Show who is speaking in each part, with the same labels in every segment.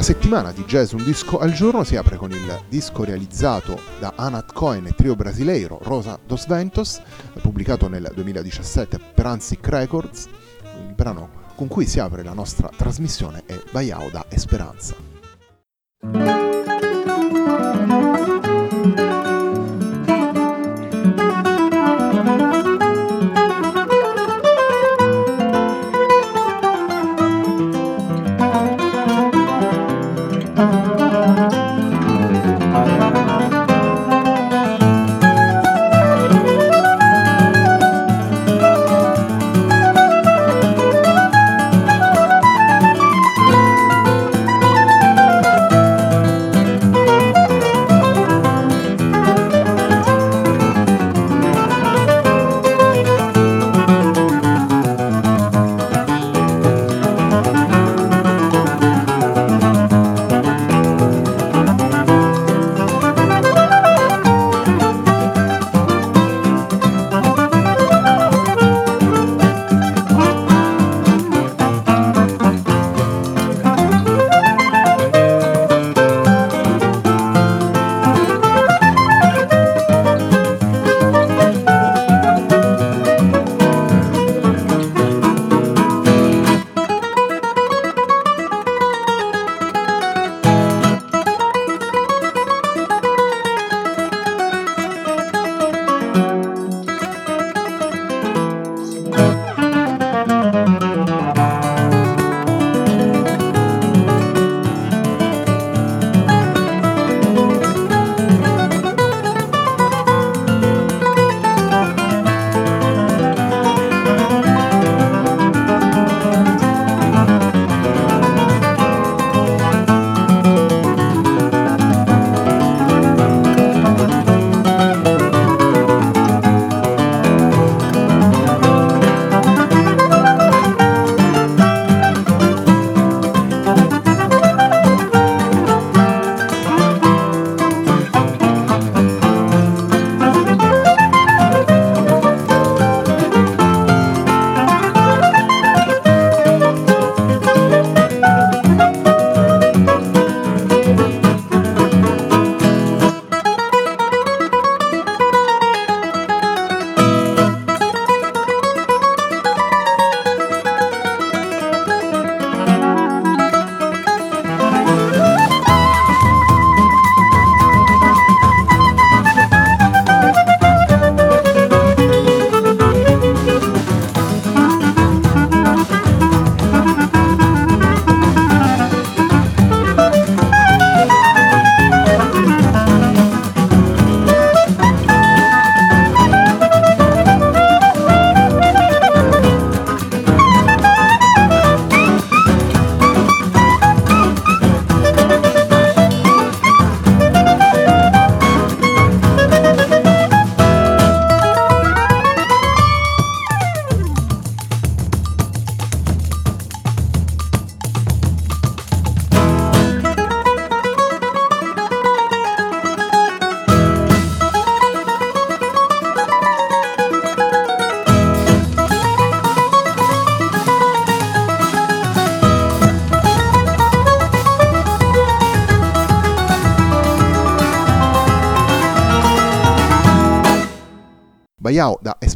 Speaker 1: La settimana di Jazz Un Disco al Giorno si apre con il disco realizzato da Anat Cohen e trio brasileiro Rosa dos Ventos, pubblicato nel 2017 per Ansic Records. Il brano con cui si apre la nostra trasmissione è Baiao da Esperanza.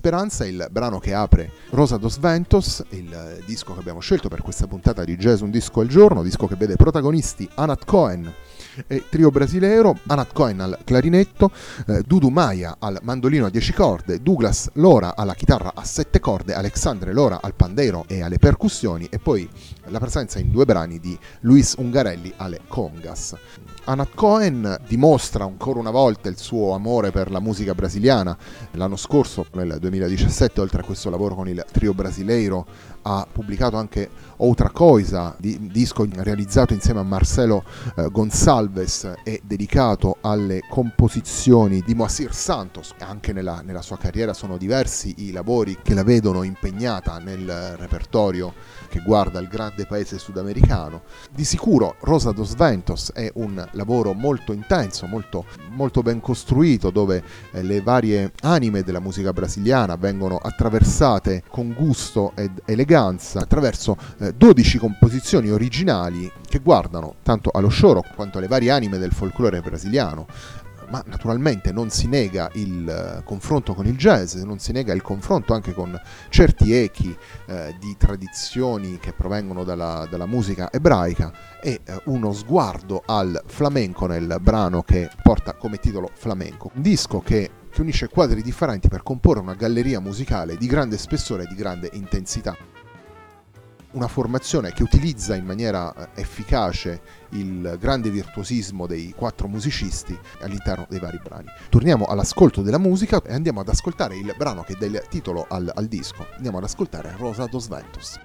Speaker 1: Esperanza, il brano che apre Rosa dos Ventos, il disco che abbiamo scelto per questa puntata di Jazz Un Disco al Giorno, disco che vede protagonisti Anat Cohen, e trio brasileiro, Anat Cohen al clarinetto, eh, Dudu Maya al mandolino a 10 corde, Douglas Lora alla chitarra a 7 corde, Alexandre Lora al pandeiro e alle percussioni e poi la presenza in due brani di Luis Ungarelli alle congas. Anat Cohen dimostra ancora una volta il suo amore per la musica brasiliana. L'anno scorso, nel 2017, oltre a questo lavoro con il trio brasileiro, ha pubblicato anche Outra Coisa, di, disco realizzato insieme a Marcelo eh, Gonçalves e dedicato alle composizioni di Moacir Santos. Anche nella, nella sua carriera sono diversi i lavori che la vedono impegnata nel repertorio che guarda il grande paese sudamericano. Di sicuro Rosa dos Ventos è un lavoro molto intenso, molto, molto ben costruito, dove eh, le varie anime della musica brasiliana vengono attraversate con gusto ed eleganza attraverso eh, 12 composizioni originali che guardano tanto allo shoro quanto alle varie anime del folklore brasiliano ma naturalmente non si nega il eh, confronto con il jazz, non si nega il confronto anche con certi echi eh, di tradizioni che provengono dalla, dalla musica ebraica e eh, uno sguardo al flamenco nel brano che porta come titolo Flamenco, un disco che che unisce quadri differenti per comporre una galleria musicale di grande spessore e di grande intensità una formazione che utilizza in maniera eh, efficace il grande virtuosismo dei quattro musicisti all'interno dei vari brani. Torniamo all'ascolto della musica e andiamo ad ascoltare il brano che dà il titolo al, al disco. Andiamo ad ascoltare Rosa dos Ventos.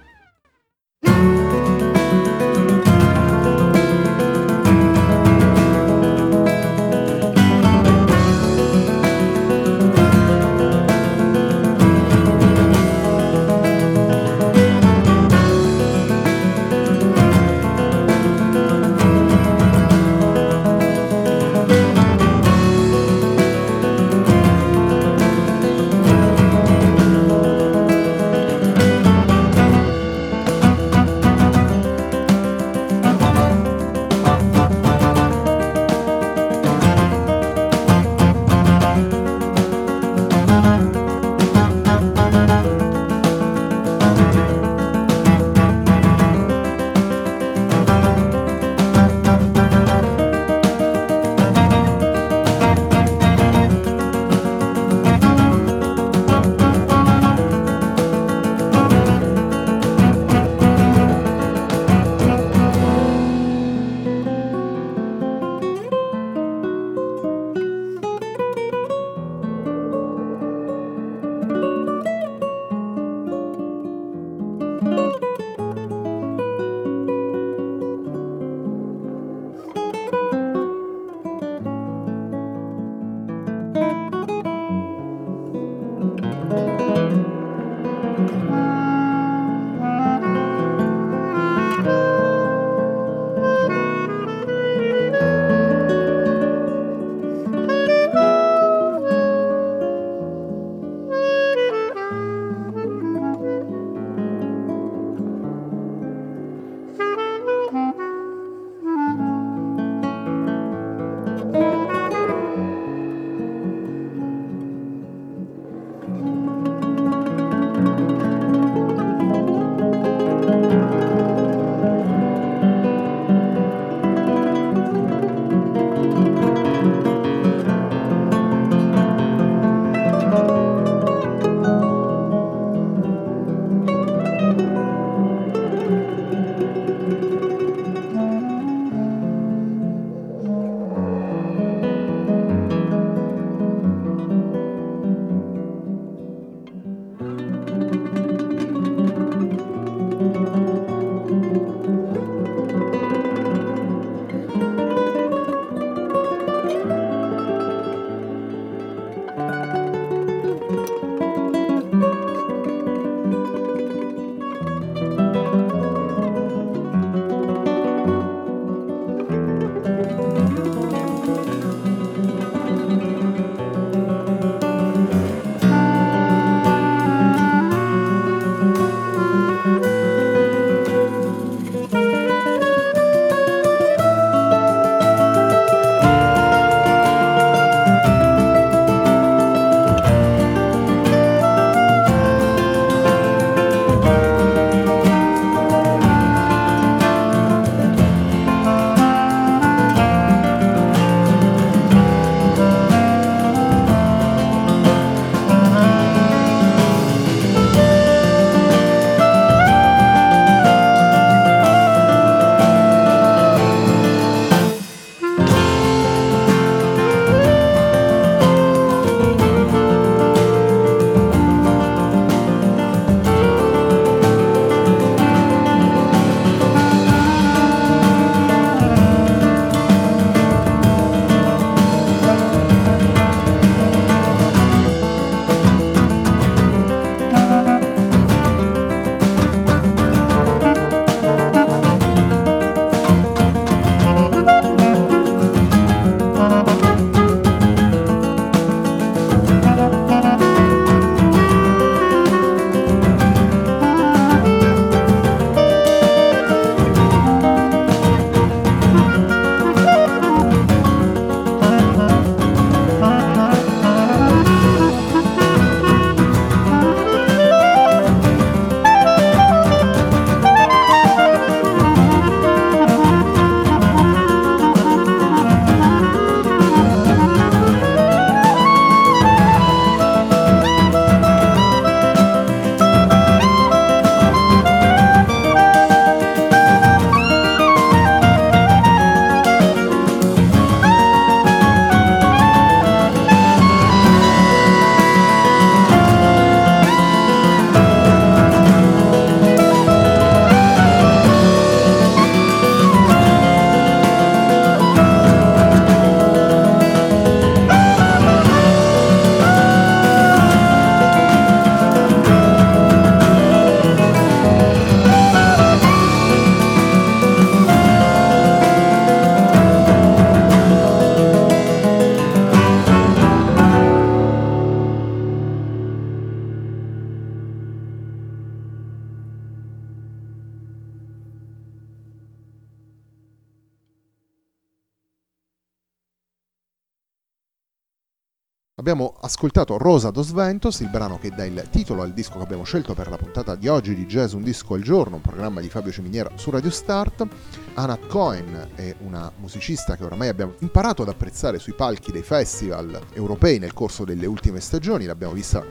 Speaker 1: Abbiamo ascoltato Rosa dos Ventos, il brano che dà il titolo al disco che abbiamo scelto per la puntata di oggi di Jazz Un Disco al Giorno, un programma di Fabio Ciminiera su Radio Start. Anat Cohen è una musicista che oramai abbiamo imparato ad apprezzare sui palchi dei festival europei nel corso delle ultime stagioni, l'abbiamo vista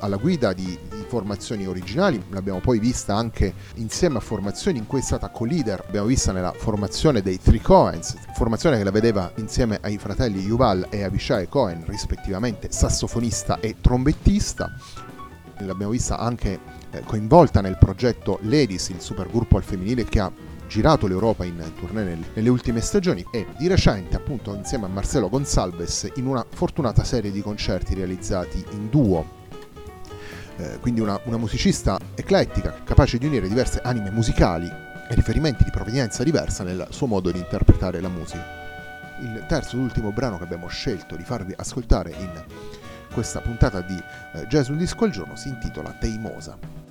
Speaker 1: alla guida di, formazioni originali, l'abbiamo poi vista anche insieme a formazioni in cui è stata co-leader, l'abbiamo vista nella formazione dei Three Coens, formazione che la vedeva insieme ai fratelli Yuval e Avishai Cohen, rispettivamente sassofonista e trombettista. L'abbiamo vista anche eh, coinvolta nel progetto Ladies, il supergruppo al femminile che ha girato l'Europa in tournée nelle ultime stagioni e di recente appunto insieme a Marcelo Gonsalves in una fortunata serie di concerti realizzati in duo eh, quindi una, una musicista eclettica, capace di unire diverse anime musicali e riferimenti di provenienza diversa nel suo modo di interpretare la musica. Il terzo ed ultimo brano che abbiamo scelto di farvi ascoltare in questa puntata di eh, Jazz Un Disco al Giorno si intitola Teimosa.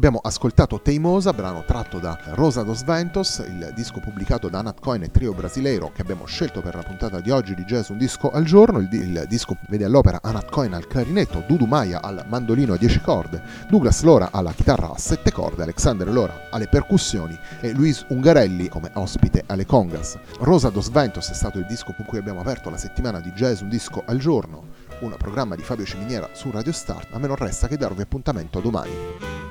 Speaker 1: Abbiamo ascoltato Teimosa, brano tratto da Rosa dos Ventos, il disco pubblicato da Nat Coin e Trio Brasileiro che abbiamo scelto per la puntata di oggi di Jazz Un Disco al Giorno. Il, il disco vede all'opera Anat Coin al clarinetto, Dudu Maia al mandolino a 10 corde, Douglas Lora alla chitarra a 7 corde, Alexander Lora alle percussioni e Luis Ungarelli come ospite alle congas. Rosa dos Ventos è stato il disco con cui abbiamo aperto la settimana di Jazz Un Disco al Giorno, un programma di Fabio Ciminiera su Radio Start. A me non resta che darvi appuntamento domani.